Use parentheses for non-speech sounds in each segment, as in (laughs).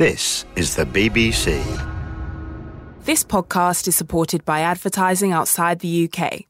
This is the BBC. This podcast is supported by advertising outside the UK.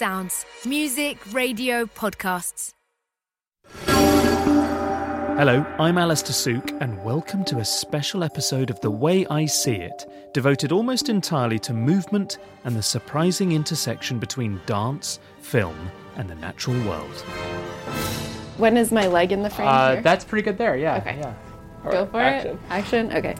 Sounds. Music, radio, podcasts. Hello, I'm Alastair Sooke, and welcome to a special episode of The Way I See It, devoted almost entirely to movement and the surprising intersection between dance, film, and the natural world. When is my leg in the frame Uh, here? that's pretty good there, yeah. Okay. yeah. Go for Action. it. Action. Okay.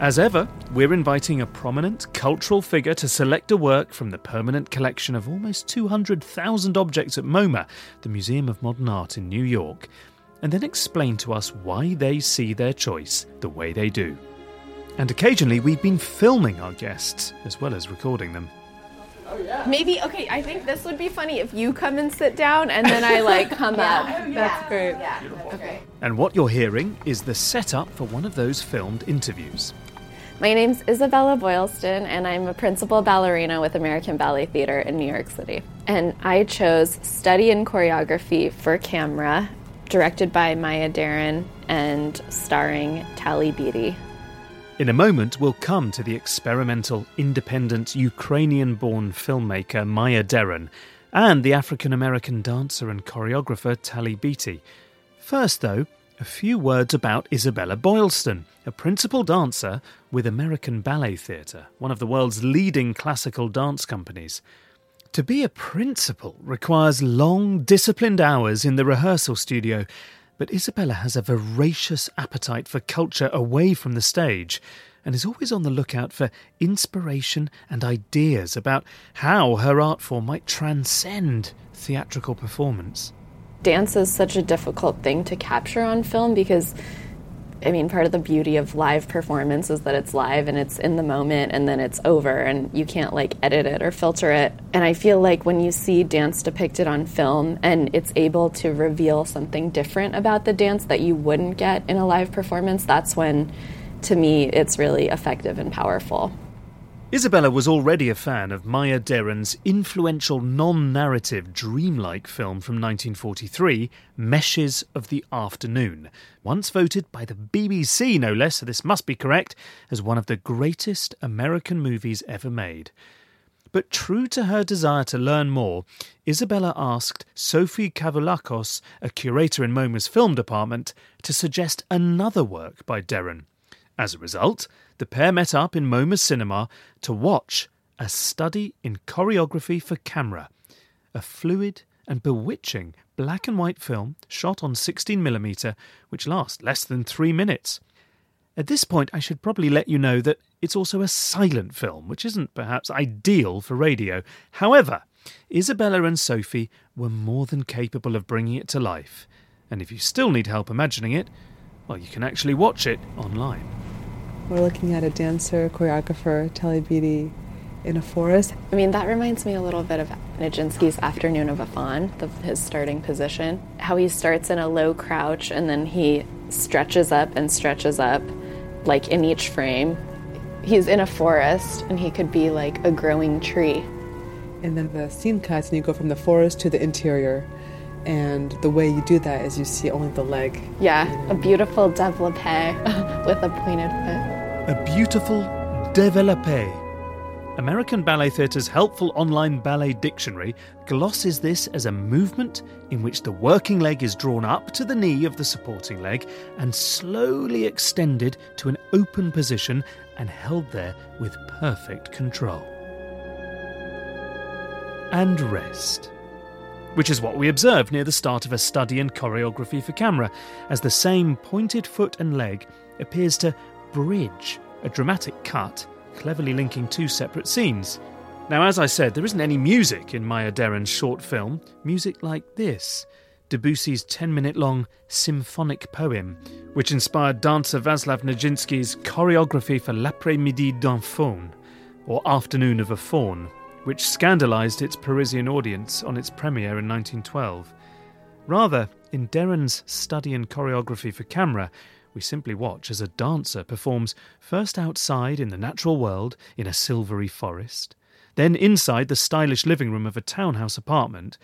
As ever, we're inviting a prominent cultural figure to select a work from the permanent collection of almost 200,000 objects at MoMA, the Museum of Modern Art in New York, and then explain to us why they see their choice the way they do. And occasionally, we've been filming our guests as well as recording them. Maybe. Okay. I think this would be funny if you come and sit down and then I like (laughs) come up. Oh, That's great. Yeah. Okay. And what you're hearing is the setup for one of those filmed interviews. My name's Isabella Boylston, and I'm a principal ballerina with American Ballet Theater in New York City. And I chose study in choreography for camera, directed by Maya Deren and starring Talley Beatty. In a moment, we'll come to the experimental, independent, Ukrainian born filmmaker Maya Deren and the African American dancer and choreographer Talley Beatty. First, though, a few words about Isabella Boylston, a principal dancer with American Ballet Theatre, one of the world's leading classical dance companies. To be a principal requires long, disciplined hours in the rehearsal studio, but Isabella has a voracious appetite for culture away from the stage and is always on the lookout for inspiration and ideas about how her art form might transcend theatrical performance. Dance is such a difficult thing to capture on film because I mean, part of the beauty of live performance is that it's live and it's in the moment and then it's over and you can't like edit it or filter it. And I feel like when you see dance depicted on film and it's able to reveal something different about the dance that you wouldn't get in a live performance, that's when, to me, it's really effective and powerful. Isabella was already a fan of Maya Deren's influential non narrative dreamlike film from 1943, Meshes of the Afternoon, once voted by the BBC, no less, so this must be correct, as one of the greatest American movies ever made. But true to her desire to learn more, Isabella asked Sophie Cavoulacos, a curator in MoMA's film department, to suggest another work by Deren. As a result, the pair met up in MoMA Cinema to watch A Study in Choreography for Camera, a fluid and bewitching black and white film shot on 16mm, which lasts less than three minutes. At this point, I should probably let you know that it's also a silent film, which isn't perhaps ideal for radio. However, Isabella and Sophie were more than capable of bringing it to life. And if you still need help imagining it, well, you can actually watch it online. We're looking at a dancer, choreographer, Talley Beatty in a forest. I mean, that reminds me a little bit of Nijinsky's Afternoon of a Faun, the, his starting position. How he starts in a low crouch and then he stretches up and stretches up, like in each frame. He's in a forest and he could be like a growing tree. And then the scene cuts and you go from the forest to the interior. And the way you do that is you see only the leg. Yeah, a beautiful développé (laughs) with a pointed foot. A beautiful développé. American Ballet Theatre's helpful online ballet dictionary glosses this as a movement in which the working leg is drawn up to the knee of the supporting leg and slowly extended to an open position and held there with perfect control. And rest. Which is what we observe near the start of a study in choreography for camera, as the same pointed foot and leg appears to bridge a dramatic cut, cleverly linking two separate scenes. Now, as I said, there isn't any music in Maya Deren's short film, music like this Debussy's 10 minute long symphonic poem, which inspired dancer Vaslav Nijinsky's choreography for L'après-midi d'un faune, or Afternoon of a Faun, which scandalised its Parisian audience on its premiere in 1912. Rather, in Deren's study and choreography for camera, we simply watch as a dancer performs first outside in the natural world in a silvery forest, then inside the stylish living room of a townhouse apartment,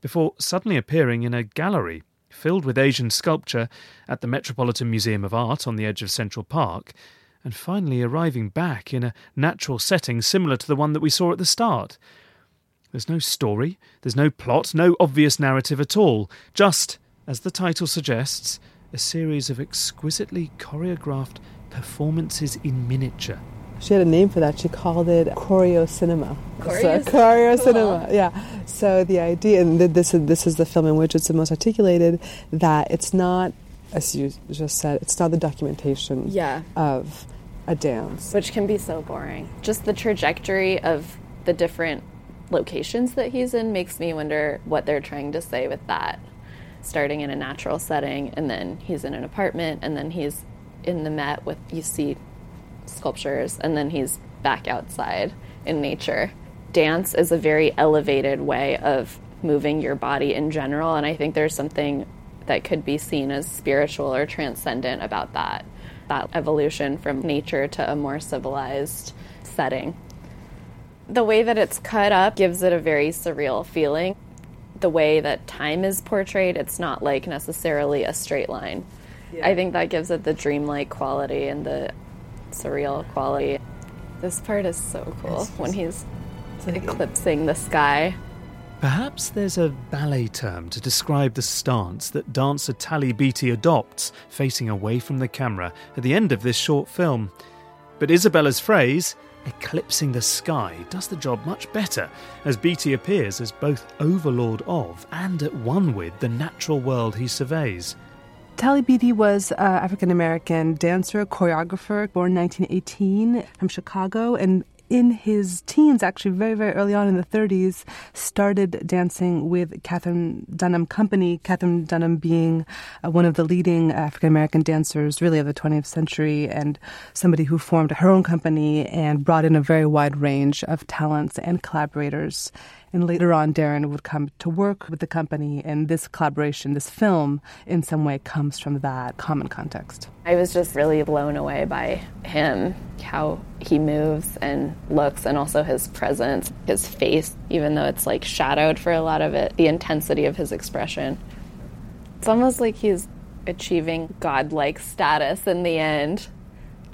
before suddenly appearing in a gallery filled with Asian sculpture at the Metropolitan Museum of Art on the edge of Central Park, and finally arriving back in a natural setting similar to the one that we saw at the start. There's no story, there's no plot, no obvious narrative at all, just, as the title suggests, a series of exquisitely choreographed performances in miniature. She had a name for that. She called it choreo cinema. Choreo, so, choreo cool. cinema. Yeah. So the idea, and this is this is the film in which it's the most articulated, that it's not, as you just said, it's not the documentation Yeah. of a dance. which can be so boring. Just the trajectory of the different locations that he's in makes me wonder what they're trying to say with that. Starting in a natural setting, and then he's in an apartment, and then he's in the Met with you see sculptures, and then he's back outside in nature. Dance is a very elevated way of moving your body in general, and I think there's something that could be seen as spiritual or transcendent about that. That evolution from nature to a more civilized setting. The way that it's cut up gives it a very surreal feeling. The way that time is portrayed, it's not like necessarily a straight line. I think that gives it the dreamlike quality and the surreal quality. This part is so cool when he's eclipsing the sky. Perhaps there's a ballet term to describe the stance that dancer Talley Beatty adopts, facing away from the camera, at the end of this short film. But Isabella's phrase, eclipsing the sky, does the job much better, as Beatty appears as both overlord of and at one with the natural world he surveys. Talley Beatty was uh, an African American dancer, choreographer, born 1918 from Chicago, and in his teens, actually very, very early on in the 30s, started dancing with Katherine Dunham Company. Katherine Dunham being uh, one of the leading African American dancers, really, of the 20th century, and somebody who formed her own company and brought in a very wide range of talents and collaborators. And later on, Deren would come to work with the company, and this collaboration, this film, in some way comes from that common context. I was just really blown away by him, how he moves and looks, and also his presence, his face, even though it's like shadowed for a lot of it, the intensity of his expression. It's almost like he's achieving godlike status in the end,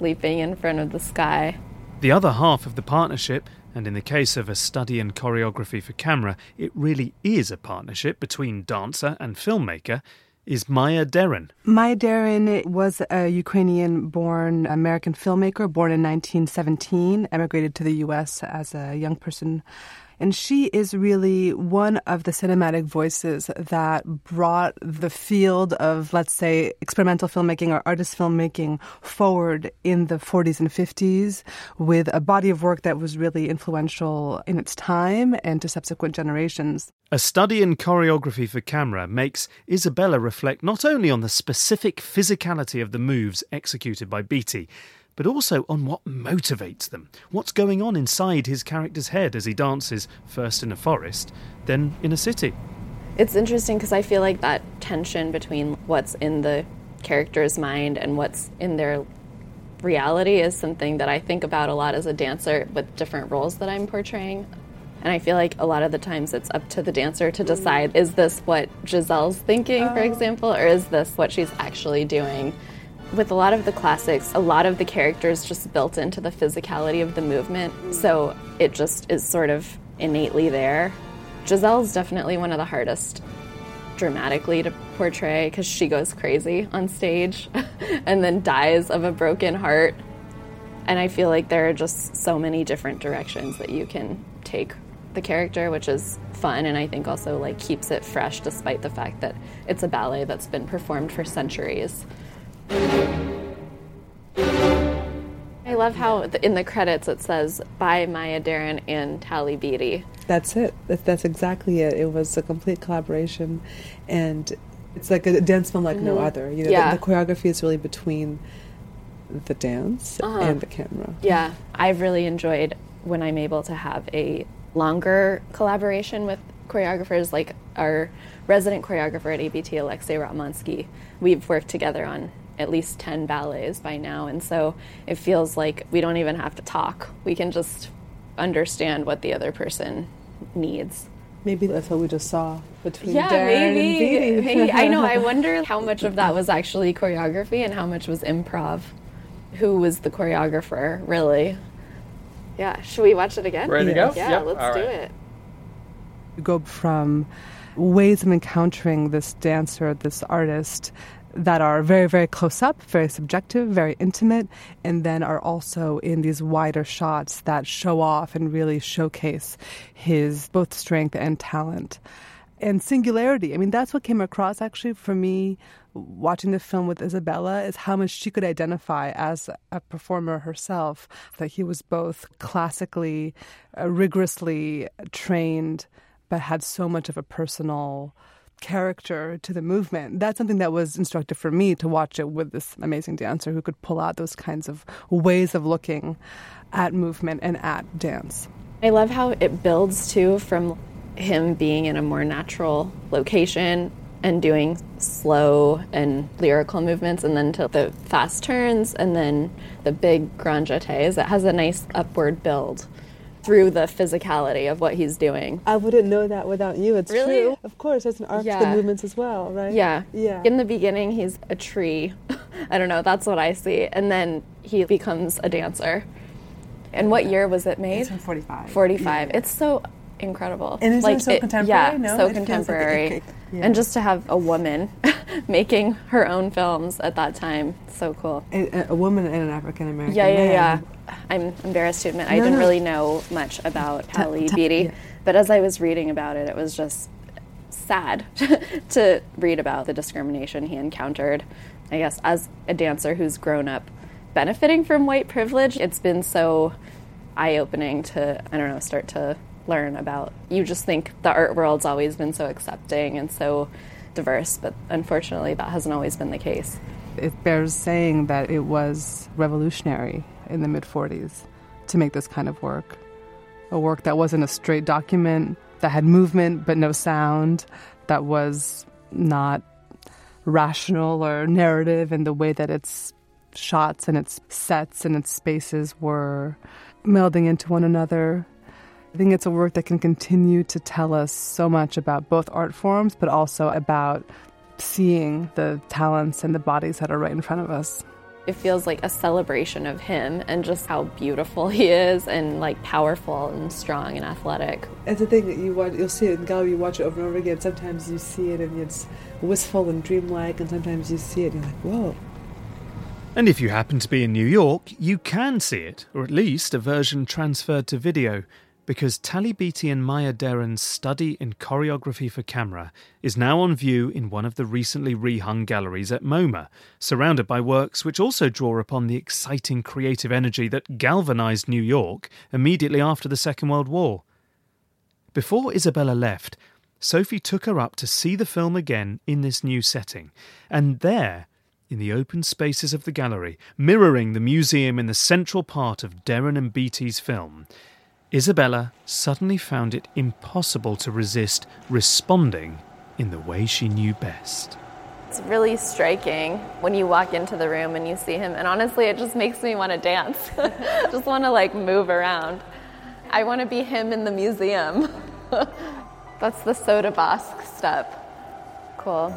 leaping in front of the sky. The other half of the partnership, and in the case of a study and choreography for camera, it really is a partnership between dancer and filmmaker, is Maya Deren. Maya Deren was a Ukrainian born American filmmaker, born in 1917, emigrated to the U.S. as a young person. And she is really one of the cinematic voices that brought the field of, let's say, experimental filmmaking or artist filmmaking forward in the 40s and 50s with a body of work that was really influential in its time and to subsequent generations. A study in choreography for camera makes Isabella reflect not only on the specific physicality of the moves executed by Beatty, but also on what motivates them. What's going on inside his character's head as he dances first in a forest, then in a city. It's interesting because I feel like that tension between what's in the character's mind and what's in their reality is something that I think about a lot as a dancer with different roles that I'm portraying. And I feel like a lot of the times it's up to the dancer to decide is this what Giselle's thinking, for oh. example, or is this what she's actually doing? With a lot of the classics, a lot of the characters just built into the physicality of the movement, mm. so it just is sort of innately there. Giselle's definitely one of the hardest dramatically to portray because she goes crazy on stage (laughs) and then dies of a broken heart. And I feel like there are just so many different directions that you can take the character, which is fun and I think also like keeps it fresh despite the fact that it's a ballet that's been performed for centuries. I love how in the credits it says by Maya Deren and Talley Beatty. That's it. That's exactly it. It was a complete collaboration, and it's like a dance film like mm-hmm. no other. You know, yeah. the, the, choreography is really between the dance uh-huh. and the camera. Yeah, I've really enjoyed when I'm able to have a longer collaboration with choreographers like our resident choreographer at ABT, Alexei Ratmansky. We've worked together on at least 10 ballets by now, and so it feels like we don't even have to talk. We can just understand what the other person needs. Maybe that's what we just saw between yeah, Deren maybe, and Beatty. maybe. I know. I (laughs) wonder how much of that was actually choreography and how much was improv. Who was the choreographer, really? Yeah. Should we watch it again? Ready to go? Yeah, yep. let's All do right. it. You go from ways of encountering this dancer, this artist, that are very, very close up, very subjective, very intimate, and then are also in these wider shots that show off and really showcase his both strength and talent. And singularity. I mean, that's what came across actually for me watching the film with Isabella is how much she could identify as a performer herself. That he was both classically, uh, rigorously trained, but had so much of a personal character to the movement. That's something that was instructive for me to watch it with this amazing dancer who could pull out those kinds of ways of looking at movement and at dance. I love how it builds too from him being in a more natural location and doing slow and lyrical movements and then to the fast turns and then the big grand jetés. It has a nice upward build through the physicality of what he's doing. I wouldn't know that without you. It's really? true. Of course, there's an arc yeah. to the movements as well, right? Yeah. Yeah. In the beginning, he's a tree. (laughs) I don't know. That's what I see. And then he becomes a dancer. And what year was it made? It's from 45. 45. Yeah. It's so incredible. And it's like, so it, contemporary. Yeah, no? so contemporary. Like yeah. And just to have a woman (laughs) making her own films at that time, so cool. A, a woman and an African American. Yeah, yeah, man. yeah. I'm embarrassed to admit I didn't no. really know much about ta- Beatty, yeah. but as I was reading about it, it was just sad (laughs) to read about the discrimination he encountered. I guess as a dancer who's grown up benefiting from white privilege, it's been so eye opening to, I don't know, start to learn about. You just think the art world's always been so accepting and so diverse, but unfortunately, that hasn't always been the case. It bears saying that it was revolutionary in the mid 40s to make this kind of work. A work that wasn't a straight document, that had movement but no sound, that was not rational or narrative in the way that its shots and its sets and its spaces were melding into one another. I think it's a work that can continue to tell us so much about both art forms, but also about seeing the talents and the bodies that are right in front of us. It feels like a celebration of him and just how beautiful he is and like powerful and strong and athletic. It's the thing that you watch, you'll see it in gallery, you watch it over and over again. Sometimes you see it and it's wistful and dreamlike, and sometimes you see it and you're like, whoa. And if you happen to be in New York, you can see it, or at least a version transferred to video, because Talley Beatty and Maya Deren's study in choreography for camera is now on view in one of the recently rehung galleries at MoMA, surrounded by works which also draw upon the exciting creative energy that galvanised New York immediately after the Second World War. Before Isabella left, Sophie took her up to see the film again in this new setting, and there, in the open spaces of the gallery, mirroring the museum in the central part of Deren and Beatty's film, Isabella suddenly found it impossible to resist responding in the way she knew best. It's really striking when you walk into the room and you see him, and honestly, it just makes me want to dance. (laughs) just want to like move around. I want to be him in the museum. (laughs) That's the soda step. Cool.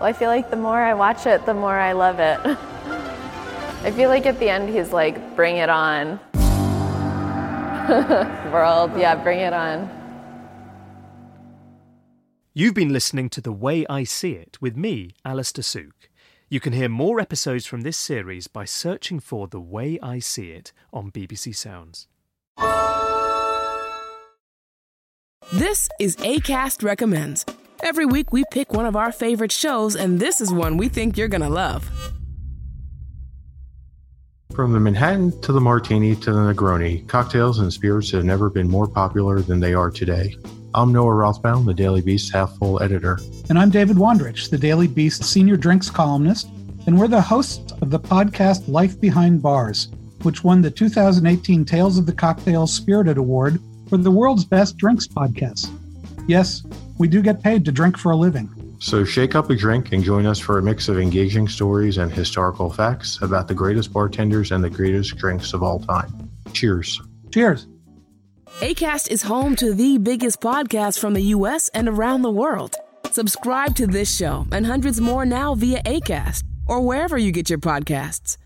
Well, I feel like the more I watch it, the more I love it. (laughs) I feel like at the end he's like, bring it on. (laughs) World, yeah, bring it on. You've been listening to The Way I See It with me, Alastair Sooke. You can hear more episodes from this series by searching for The Way I See It on BBC Sounds. This is ACAST Recommends. Every week we pick one of our favorite shows, and this is one we think you're going to love. From the Manhattan to the Martini to the Negroni, cocktails and spirits have never been more popular than they are today. I'm Noah Rothbaum, the Daily Beast half full editor. And I'm David Wondrich, the Daily Beast senior drinks columnist, and we're the hosts of the podcast Life Behind Bars, which won the 2018 Tales of the Cocktail Spirited Award for the world's best drinks podcast. Yes, we do get paid to drink for a living. So shake up a drink and join us for a mix of engaging stories and historical facts about the greatest bartenders and the greatest drinks of all time. Cheers. Cheers. ACAST is home to the biggest podcasts from the U.S. and around the world. Subscribe to this show and hundreds more now via ACAST or wherever you get your podcasts.